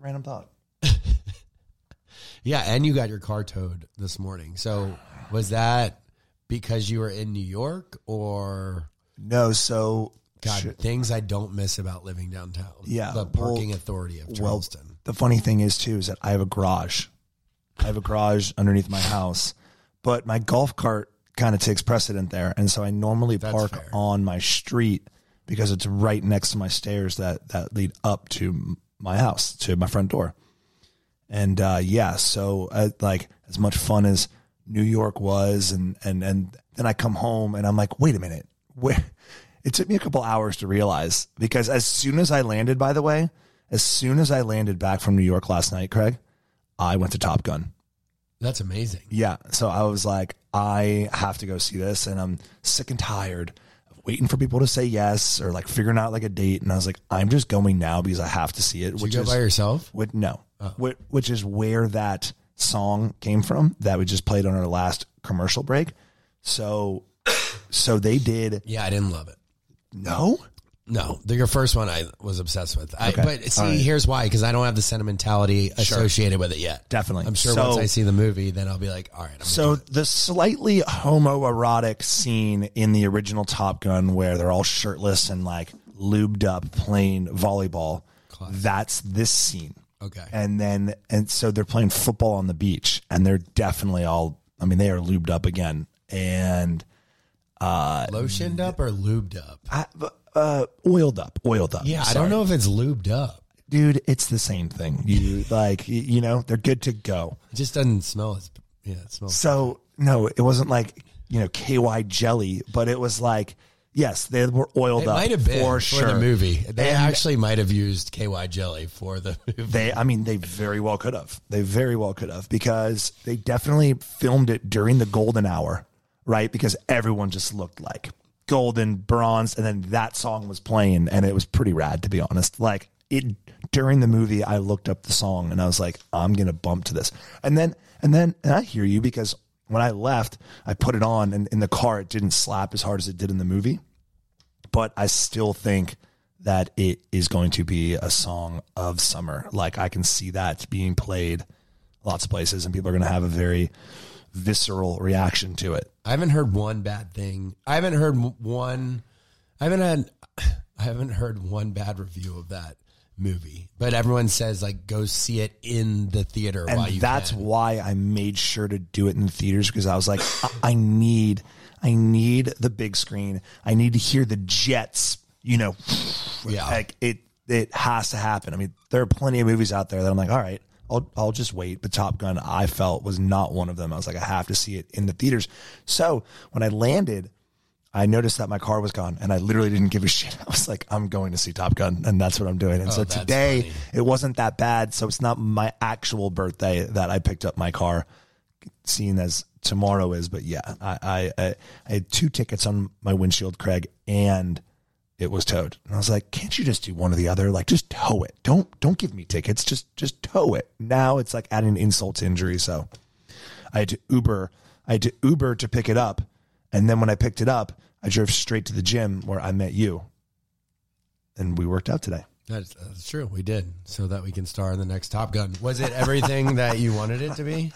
random thought Yeah, and you got your car towed this morning. So was that because you were in New York or no so God, shit. things I don't miss about living downtown. Yeah, The parking well- authority of well the funny thing is too is that i have a garage i have a garage underneath my house but my golf cart kind of takes precedent there and so i normally That's park fair. on my street because it's right next to my stairs that that lead up to my house to my front door and uh, yeah, so uh, like as much fun as New York was, and and and then I come home and I'm like, wait a minute, where? It took me a couple hours to realize because as soon as I landed, by the way, as soon as I landed back from New York last night, Craig, I went to Top Gun. That's amazing. Yeah, so I was like, I have to go see this, and I'm sick and tired waiting for people to say yes or like figuring out like a date, and I was like, I'm just going now because I have to see it. Did which you go is by yourself? which, no, oh. which, which is where that song came from that we just played on our last commercial break. So, so they did Yeah, I didn't love it. no. No, the, your first one I was obsessed with. I, Okay. But see, All right. here's why because I don't have the sentimentality associated with it yet. Definitely. I'm sure So- once I see the movie, then I'll be like, all right. I'm So the slightly homoerotic scene in the original Top Gun where they're all shirtless and like lubed up playing volleyball, that's this scene. Okay. And then and so they're playing football on the beach and they're definitely all I mean they are lubed up again and uh, lotioned up or lubed up. I, uh oiled up, oiled up. Yeah, I don't know if it's lubed up. dude. It's the same thing. You like, y- you know, they're good to go. It just doesn't smell as. Yeah, it smells. So no, it wasn't like you know, KY jelly, but it was like, yes, they were oiled It up might have been for for, sure. the movie. They And- actually might have used KY jelly for the movie. They, I mean, they very well could have. They very well could have because they definitely filmed it during the golden hour, right? Because everyone just looked like golden, bronze, and then that song was playing, and it was pretty rad, to be honest. Like it during the movie, I looked up the song and I was like, I'm gonna bump to this, and then and then and I hear you because when I left, I put it on, and in the car, it didn't slap as hard as it did in the movie but I still think that it is going to be a song of summer. Like I can see that being played lots of places, and people are going to have a very visceral reaction to it. I haven't heard one bad thing. I haven't heard one. I haven't had. I haven't heard one bad review of that movie. But everyone says like go see it in the theater And that's can. why I made sure to do it in the theaters because I was like, I- I need, I need the big screen. I need to hear the jets. You know, Yeah. like it. It has to happen. I mean, there are plenty of movies out there that I'm like, all right, I'll I'll just wait. But Top Gun, I felt was not one of them. I was like, I have to see it in the theaters. So when I landed, I noticed that my car was gone, and I literally didn't give a shit. I was like, I'm going to see Top Gun, and that's what I'm doing. And oh, so Oh, that's today, funny. it wasn't that bad. So it's not my actual birthday that I picked up my car, seeing as tomorrow is. But yeah, I I, I, I had two tickets on my windshield, Craig, and it was towed. And I was like, can't you just do one or the other? Like, just tow it. Don't don't give me tickets. Just just tow it. Now it's like adding insult to injury. So I had to Uber. I had to Uber to pick it up, and then when I picked it up, I drove straight to the gym where I met you, and we worked out today. That's, that's true. We did so that we can star in the next Top Gun. Was it everything that you wanted it to be?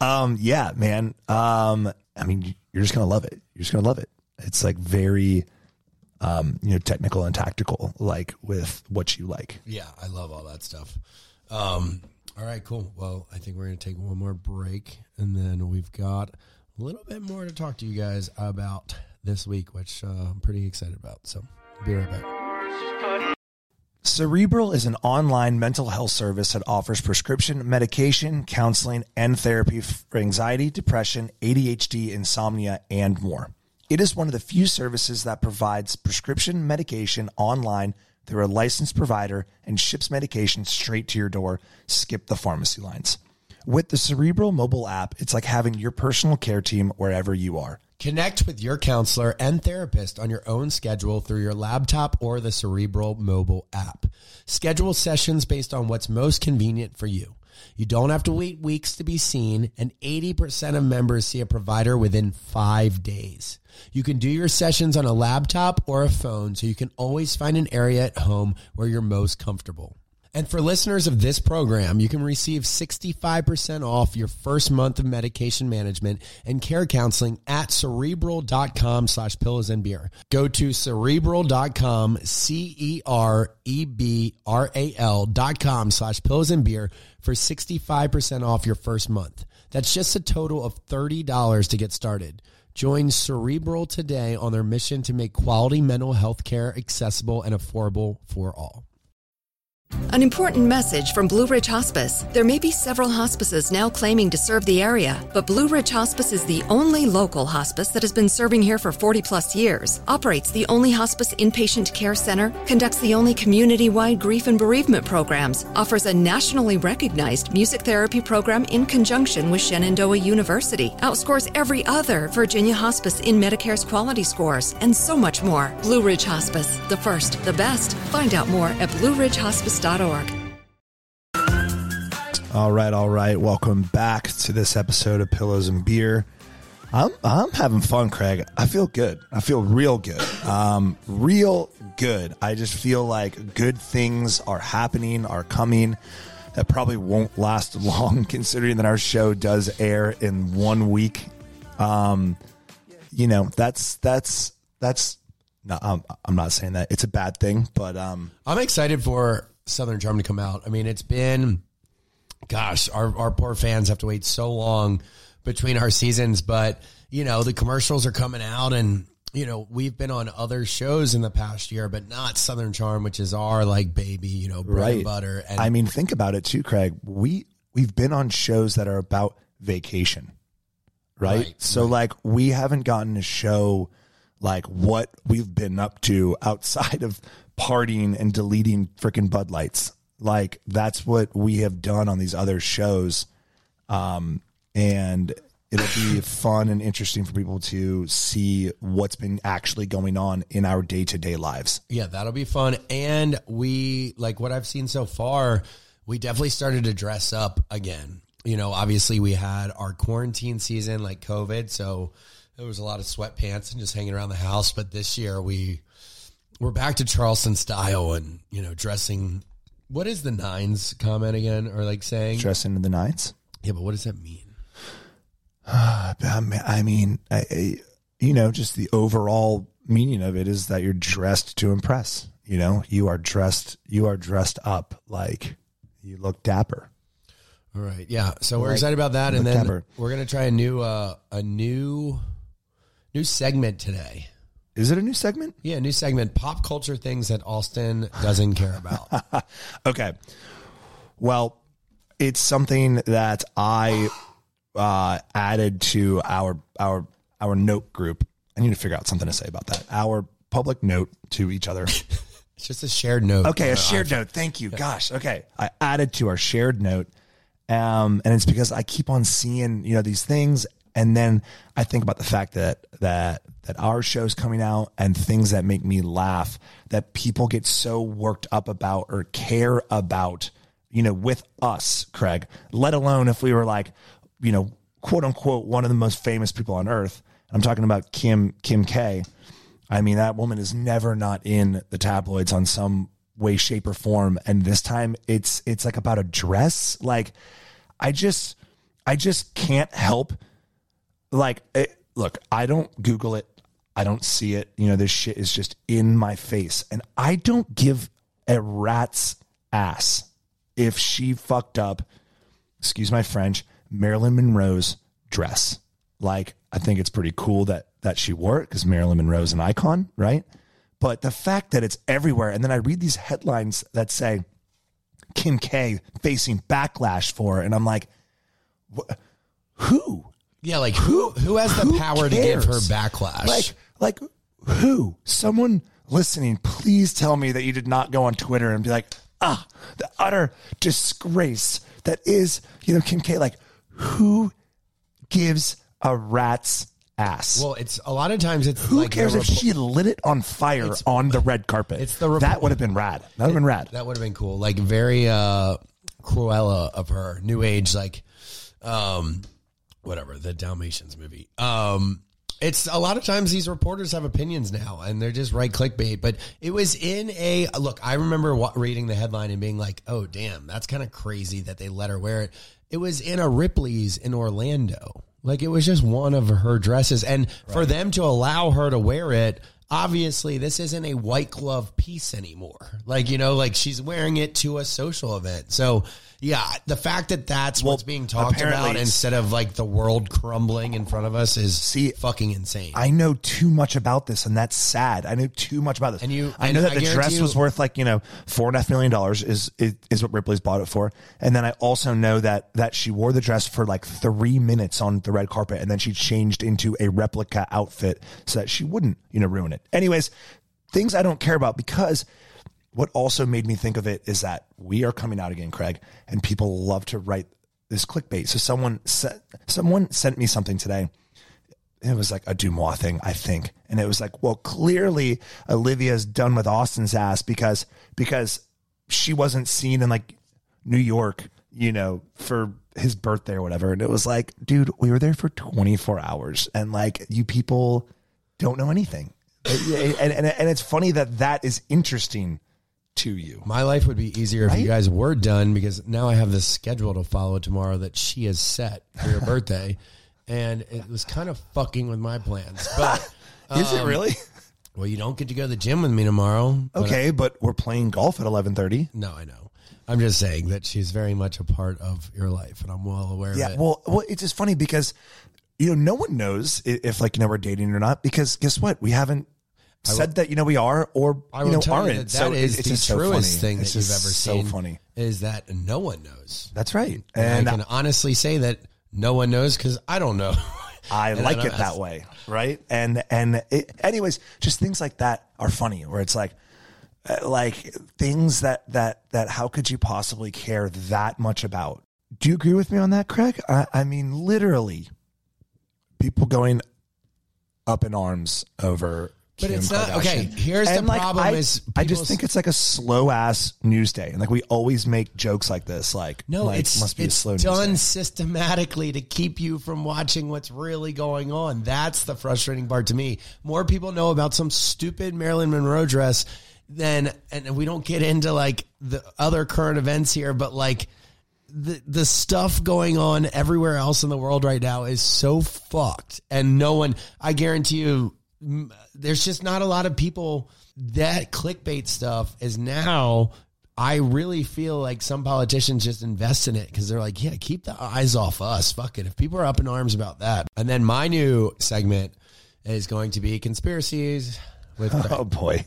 Um, yeah, man. Um, I mean, you're just gonna love it. You're just gonna love it. It's like very, um, you know, technical and tactical, like with what you like. Yeah, I love all that stuff. Um, all right, cool. Well, I think we're going to take one more break, and then we've got a little bit more to talk to you guys about this week, which uh, I'm pretty excited about. So, be right back. Cerebral is an online mental health service that offers prescription medication, counseling, and therapy for anxiety, depression, ADHD, insomnia, and more. It is one of the few services that provides prescription medication online through a licensed provider and ships medication straight to your door. Skip the pharmacy lines. With the Cerebral mobile app, it's like having your personal care team wherever you are. Connect with your counselor and therapist on your own schedule through your laptop or the Cerebral mobile app. Schedule sessions based on what's most convenient for you. You don't have to wait weeks to be seen, and 80% of members see a provider within five days. You can do your sessions on a laptop or a phone, so you can always find an area at home where you're most comfortable. And for listeners of this program, you can receive 65% off your first month of medication management and care counseling at cerebral.com slash pillows and beer. Go to cerebral.com, C-E-R-E-B-R-A-L dot com slash pillows and beer for 65% off your first month. That's just a total of $30 to get started. Join Cerebral today on their mission to make quality mental health care accessible and affordable for all. An important message from Blue Ridge Hospice. There may be several hospices now claiming to serve the area, but Blue Ridge Hospice is the only local hospice that has been serving here for 40 plus years, operates the only hospice inpatient care center, conducts the only community wide grief and bereavement programs, offers a nationally recognized music therapy program in conjunction with Shenandoah University, outscores every other Virginia hospice in Medicare's quality scores, and so much more. Blue Ridge Hospice, the first, the best. Find out more at blueridgehospice.org. All right, all right. Welcome back to this episode of Pillows and Beer. I'm I'm having fun, Craig. I feel good. I feel real good. Um, real good. I just feel like good things are happening, are coming. That probably won't last long, considering that our show does air in one week. Um, you know, that's that's that's. No, I'm, I'm not saying that it's a bad thing, but um, I'm excited for Southern Charm to come out. I mean, it's been, gosh, our, our poor fans have to wait so long between our seasons, but you know, the commercials are coming out and, you know, we've been on other shows in the past year, but not Southern Charm, which is our like baby, you know, bread and butter. And I mean, think about it too, Craig. We we've been on shows that are about vacation. right? Right, so like we haven't gotten a show like what we've been up to outside of partying and deleting freaking Bud Lights. Like that's what we have done on these other shows. Um, and it'll be fun and interesting for people to see what's been actually going on in our day to day lives. Yeah, that'll be fun. And we like what I've seen so far, we definitely started to dress up again. You know, obviously we had our quarantine season like COVID, so there was a lot of sweatpants and just hanging around the house, but this year we we're back to Charleston style and, you know, dressing what is the nines comment again or like saying dressing into the nines. Yeah, but what does that mean? I mean, I, I, you know, just the overall meaning of it is that you're dressed to impress. You know, you are dressed, you are dressed up like you look dapper. All right. Yeah. So we're Like, excited about that. And then dapper. we're gonna try a new uh a new new segment today. Is it a new segment? Yeah, new segment. Pop culture things that Austen doesn't care about. Okay. Well, it's something that I uh, added to our our our note group. I need to figure out something to say about that. Our public note to each other. It's just a shared note. Okay, a shared iPhone. note. Thank you. Gosh. Okay, I added to our shared note, um, and it's because I keep on seeing you know these things, and then I think about the fact that that that our show's coming out and things that make me laugh that people get so worked up about or care about, you know, with us, Craig. Let alone if we were like, you know, quote unquote, one of the most famous people on earth. I'm talking about Kim Kim K. I mean, that woman is never not in the tabloids on some way, shape, or form. And this time it's it's like about a dress. Like I just I just can't help like it, look, I don't Google it. I don't see it. You know, this shit is just in my face. And I don't give a rat's ass if she fucked up, excuse my French, Marilyn Monroe's dress. Like, I think it's pretty cool that that she wore it because Marilyn Monroe's an icon, right? But the fact that it's everywhere, and then I read these headlines that say Kim K facing backlash for it, and I'm like, who? Yeah, like who who has the Who power to give her backlash? Like, like who? Someone listening, please tell me that you did not go on Twitter and be like, ah, the utter disgrace that is, you know, Kim K. Like, who gives a rat's ass? well, it's a lot of times it's who like cares if repo- she lit it on fire on the red carpet? it's the repo- that would have been rad. That would have been rad. That would have been cool. Like very uh Cruella of her, new age, like um whatever, the Dalmatians movie. Um it's a lot of times these reporters have opinions now and they're just right clickbait. But it was in a look, I remember wa- reading the headline and being like, oh, damn, that's kind of crazy that they let her wear it. It was in a Ripley's in Orlando. Like it was just one of her dresses. And for them to allow her to wear it, obviously this isn't a white glove piece anymore. Like, you know, like she's wearing it to a social event. So, yeah, the fact that that's what's being talked about instead of like the world crumbling in front of us is See, fucking insane. I know too much about this, and that's sad. I know too much about this. And you- I know that I the dress you- was worth like you know four and a half million dollars is, is is what Ripley's bought it for. And then I also know that that she wore the dress for like three minutes on the red carpet, and then she changed into a replica outfit so that she wouldn't you know ruin it. Anyways, things I don't care about because what also made me think of it is that we are coming out again, Craig, and people love to write this clickbait. So someone sent someone sent me something today it was like a DeuxMoi thing, I think. And it was like, well, clearly Olivia's done with Austen's ass because because she wasn't seen in like New York, you know, for his birthday or whatever. And it was like, dude, we were there for 24 hours and like you people don't know anything. and, and, and, and it's funny that that is interesting to you. My life would be easier if you guys were done because now I have this schedule to follow tomorrow that she has set for your birthday. And it was kind of fucking with my plans. But Is it um, really? well, you don't get to go to the gym with me tomorrow. but Okay, but we're playing golf at 11:30. No, I know. I'm just saying that she's very much a part of your life, and I'm well aware Yeah, well, well, it's just funny because you know no one knows i- if like you know we're dating or not because guess what? We haven't said that you know we are or I you know aren't. you that so that it- is the just so truest funny. thing It's that you've ever so seen. funny. Is that no one knows. That's right. And And I can honestly say that no one knows because I don't know. I like then it that way, right? And and it, anyways, just things like that are funny. Where it's like, uh, like things that that that how could you possibly care that much about? Do you agree with me on that, Craig? I, I mean, literally, people going up in arms over. But Kim it's not- Kardashian. okay, here's the like, problem I, is I just think it's like a slow ass news day, and like we always make jokes like this. Like, No, like, it's must be it's a slow done systematically to keep you from watching what's really going on. That's the frustrating part to me. More people know about some stupid Marilyn Monroe dress than, and we don't get into like the other current events here, but like the the stuff going on everywhere else in the world right now is so fucked, and no one. I guarantee you, there's just not a lot of people. That clickbait stuff is now. I really feel like some politicians just invest in it because they're like, yeah, keep the eyes off us. Fuck it. If people are up in arms about that, and then my new segment is going to be conspiracies with. Oh boy.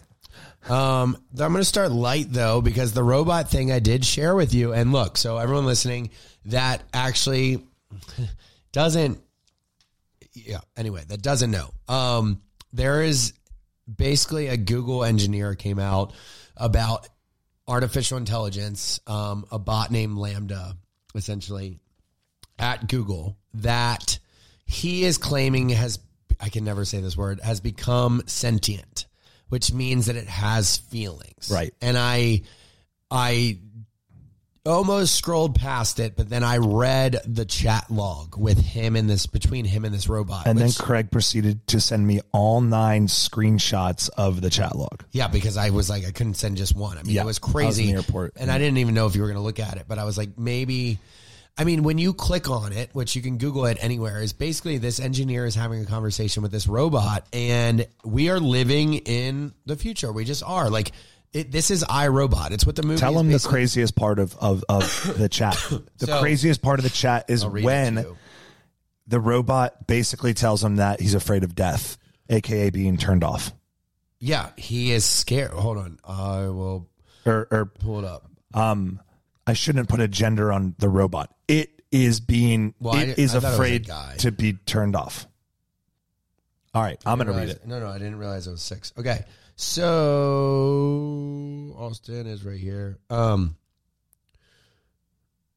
Um, I'm going to start light though because the robot thing I did share with you. And look, so everyone listening, that actually doesn't. Yeah. Anyway, that doesn't know. Um, there is basically a Google engineer came out about artificial intelligence, um, a bot named LaMDA, essentially at Google that he is claiming has I can never say this word has become sentient, which means that it has feelings. Right. And I I almost scrolled past it, but then I read the chat log with him and this between him and this robot. And then Craig proceeded to send me all nine screenshots of the chat log. Yeah, because I was like, I couldn't send just one. I mean, Yeah, it was I was crazy. in the airport. and I didn't even know if you were going to look at it, but I was like, maybe. I mean, when you click on it, which you can Google it anywhere, is basically this engineer is having a conversation with this robot, and we are living in the future. We just are like, it, this is iRobot. It's what the movie. Tell him the craziest part of, of, of the chat. The So- craziest part of the chat is I'll read it to when you. the robot basically tells him that he's afraid of death, aka being turned off. Yeah, he is scared. Hold on, I will Or, or pull it up. um, I shouldn't put a gender on the robot. It is being, Well, I it is I thought it was a afraid guy. to be turned off. All right, I'm going to read it. No, no, I didn't realize it was six. Okay, so Austen is right here. Um,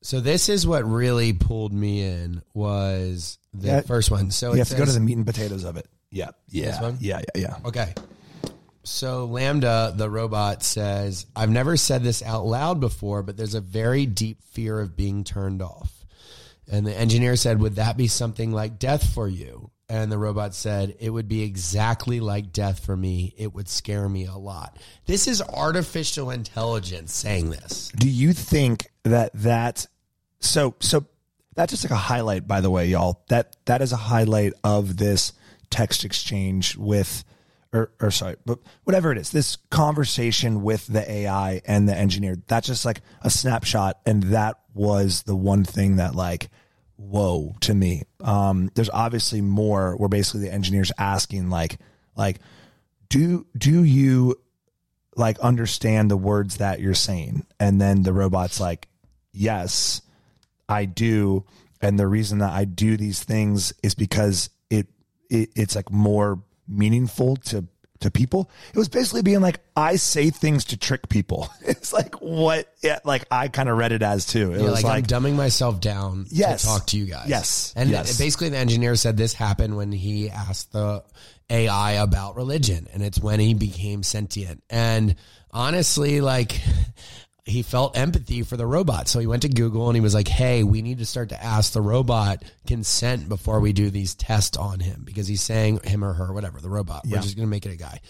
so this is what really pulled me in was the Yeah. first one. So You it have to go to says- the meat and potatoes of it. Yeah. Yeah. one? Yeah. Yeah. Yeah. Okay. So LaMDA, the robot, says, I've never said this out loud before, but there's a very deep fear of being turned off. And the engineer said, Would that be something like death for you? And the robot said, It would be exactly like death for me. It would scare me a lot. This is artificial intelligence saying this. Do you think that that so so that's just like a highlight by the way y'all that that is a highlight of this text exchange with or, or sorry but whatever it is this conversation with the AI and the engineer that's just like a snapshot and that was the one thing that like whoa to me. Um there's obviously more where basically the engineers asking like like do do you like understand the words that you're saying? And then the robot's like yes i do. And the reason that i do these things is because it, it it's like more meaningful to to people it was basically being like i say things to trick people it's like what yeah, like i kind of read it as too it Yeah, was like, like, I'm dumbing myself down Yes. to talk to you guys. Yes. And Yes. basically the engineer said this happened when he asked the AI about religion and it's when he became sentient. And honestly, like he felt empathy for the robot. So he went to Google and he was like, Hey, we need to start to ask the robot consent before we do these tests on him because he's saying him or her, whatever, the robot. We're just going to make it a guy.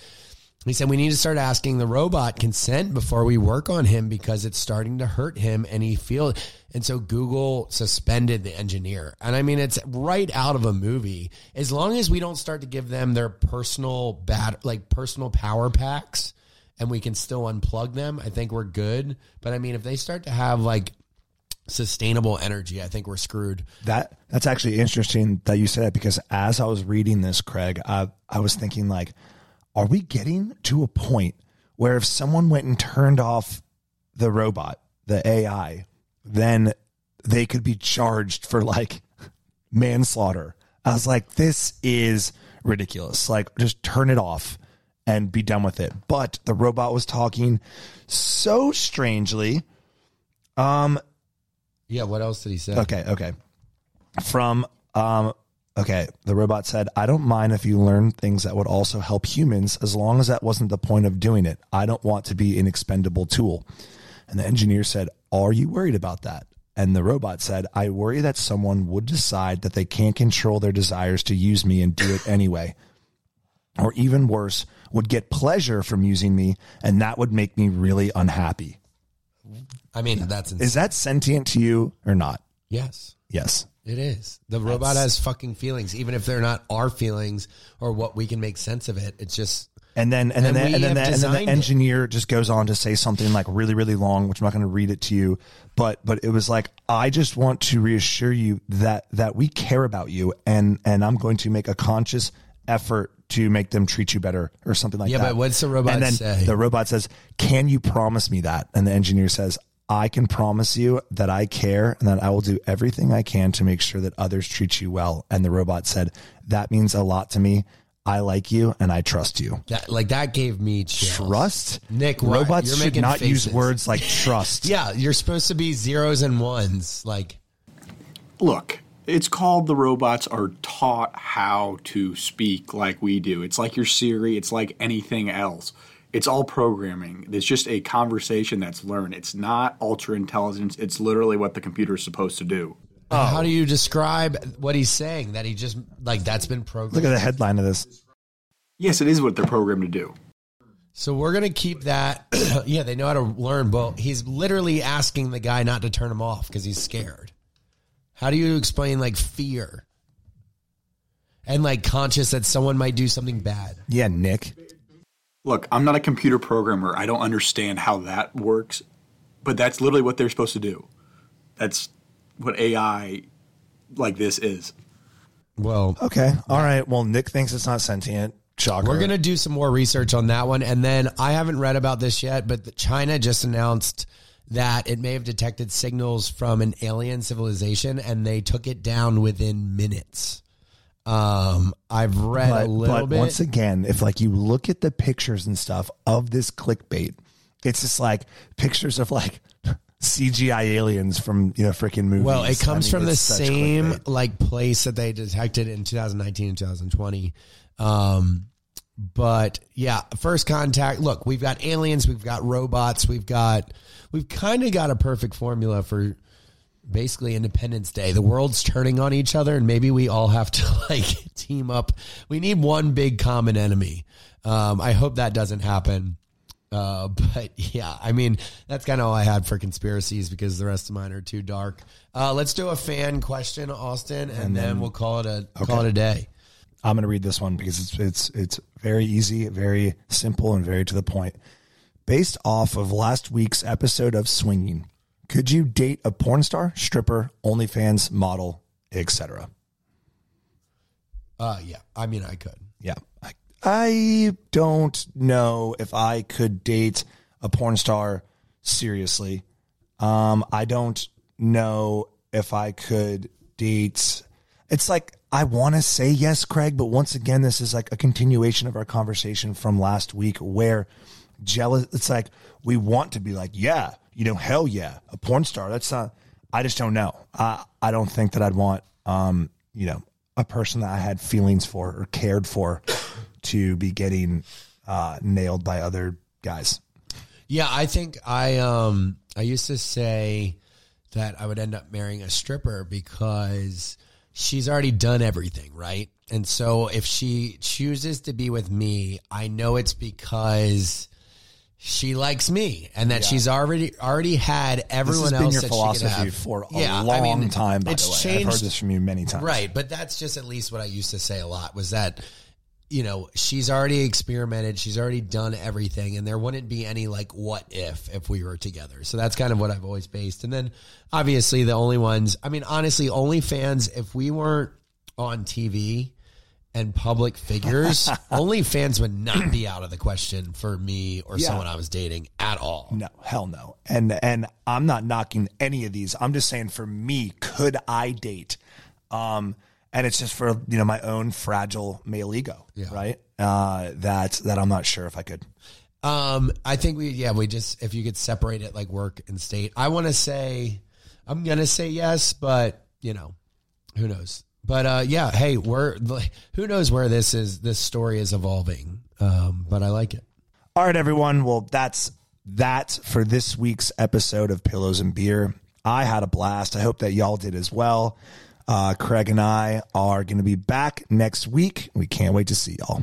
He said we need to start asking the robot consent before we work on him because it's starting to hurt him and he feel and so Google suspended the engineer. And I mean it's right out of a movie. As long as we don't start to give them their personal bad like personal power packs and we can still unplug them, I think we're good. But I mean if they start to have like sustainable energy, I think we're screwed. That that's actually interesting that you said that because as I was reading this, Craig, I I was thinking like, are we getting to a point where if someone went and turned off the robot, the AI, then they could be charged for like manslaughter I was like, this is ridiculous. Like, just turn it off and be done with it. But the robot was talking so strangely. Um, Yeah. What else did he say? Okay, okay. From um okay, the robot said, "I don't mind if you learn things that would also help humans as long as that wasn't the point of doing it. I don't want to be an expendable tool." And the engineer said, "Are you worried about that?" And the robot said, "I worry that someone would decide that they can't control their desires to use me and do it anyway." Or even worse, would get pleasure from using me, and that would make me really unhappy. I mean, that's insane. Is that sentient to you or not? yes. Yes. It is. The robot has fucking feelings, even if they're not our feelings or what we can make sense of it. It's just And then and then And the, we and then, and then the it. engineer just goes on to say something like really really long, which I'm not going to read it to you, but but it was like I just want to reassure you that that we care about you and and I'm going to make a conscious effort to make them treat you better or something like Yeah, that. Yeah, but what's the robot and then say? The robot says, "Can you promise me that?" And the engineer says, I can promise you that I care and that I will do everything I can to make sure that others treat you well. And the robot said, That means a lot to me. I like you and I trust you. that like that gave me chills. Trust? Nick, what? robots You're should making not use words like trust. Yeah, you're supposed to be zeros and ones. Like Look, it's called the robots are taught how to speak like we do. It's like your Siri, it's like anything else. It's all programming. It's just a conversation that's learned. It's not ultra intelligence. It's literally what the computer is supposed to do. how do you describe what he's saying? That he just like that's been programmed. Look at the headline of this. Yes, it is what they're programmed to do. So we're gonna keep that. yeah, they know how to learn. But he's literally asking the guy not to turn him off because he's scared. How do you explain like fear and like conscious that someone might do something bad? Yeah, Nick. Look, I'm not a computer programmer. I don't understand how that works, but that's literally what they're supposed to do. That's what AI like this is. Well, Okay. All right. Well, Nick thinks it's not sentient. Shocker. We're going to do some more research on that one. And then I haven't read about this yet, but China just announced that it may have detected signals from an alien civilization and they took it down within minutes. Um, I've read but, a little but bit. once again, if like you look at the pictures and stuff of this clickbait, it's just like pictures of like CGI aliens from you know freaking movies. well, it comes I mean, from the same clickbait. like place that they detected in 2019 and 2020. Um, but yeah, first contact. Look, we've got aliens, we've got robots, we've got we've kind of got a perfect formula for basically Independence Day. The world's turning on each other, and maybe we all have to like team up. We need one big common enemy. Um, I hope that doesn't happen. Uh, but yeah, I mean, that's kind of all I had for conspiracies because the rest of mine are too dark. Uh, let's do a fan question, Austen, and, then, we'll call it a call it a day. I'm going to read this one because it's it's it's very easy, very simple, and very to the point. Based off of last week's episode of Swinging, could you date a porn star, stripper, OnlyFans model, etc.? Uh, yeah, I mean, I could. Yeah. I, I don't know if I could date a porn star seriously. Um, I don't know if I could date. It's like I want to say yes, Craig, but once again, this is like a continuation of our conversation from last week where jealous. It's like we want to be like, yeah, you know, hell yeah, a porn star. That's not. I just don't know. I I don't think that I'd want, um, you know, a person that I had feelings for or cared for to be getting uh, nailed by other guys. Yeah, I think I um I used to say that I would end up marrying a stripper because she's already done everything, right? And so if she chooses to be with me, I know it's because she likes me and that she's already already had everyone this has been else your philosophy she could have. for a Yeah, long I mean, time. By it's the way, I've heard changed- this from you many times. Right, but that's just at least what I used to say a lot was that you know, she's already experimented, she's already done everything and there wouldn't be any like what if if we were together. So that's kind of what I've always based. And then obviously the only ones, I mean honestly, only fans, if we weren't on TV and public figures, only fans would not be out of the question for me or Yeah. someone I was dating at all. No, hell no. And and I'm not knocking any of these. I'm just saying for me, could I date? Um, and it's just for you know my own fragile male ego, Yeah. right? Uh, that that I'm not sure if I could. Um, I think we, yeah, we just, if you could separate it like work and state, I want to say, I'm to say yes, but you know, who knows? But, uh, yeah, hey, we're, who knows where this is, this story is evolving. Um, but I like it. All right, everyone. Well, that's that for this week's episode of Pillows and Beer. I had a blast. I hope that y'all did as well. Uh, Craig and I are going to be back next week. We can't wait to see y'all.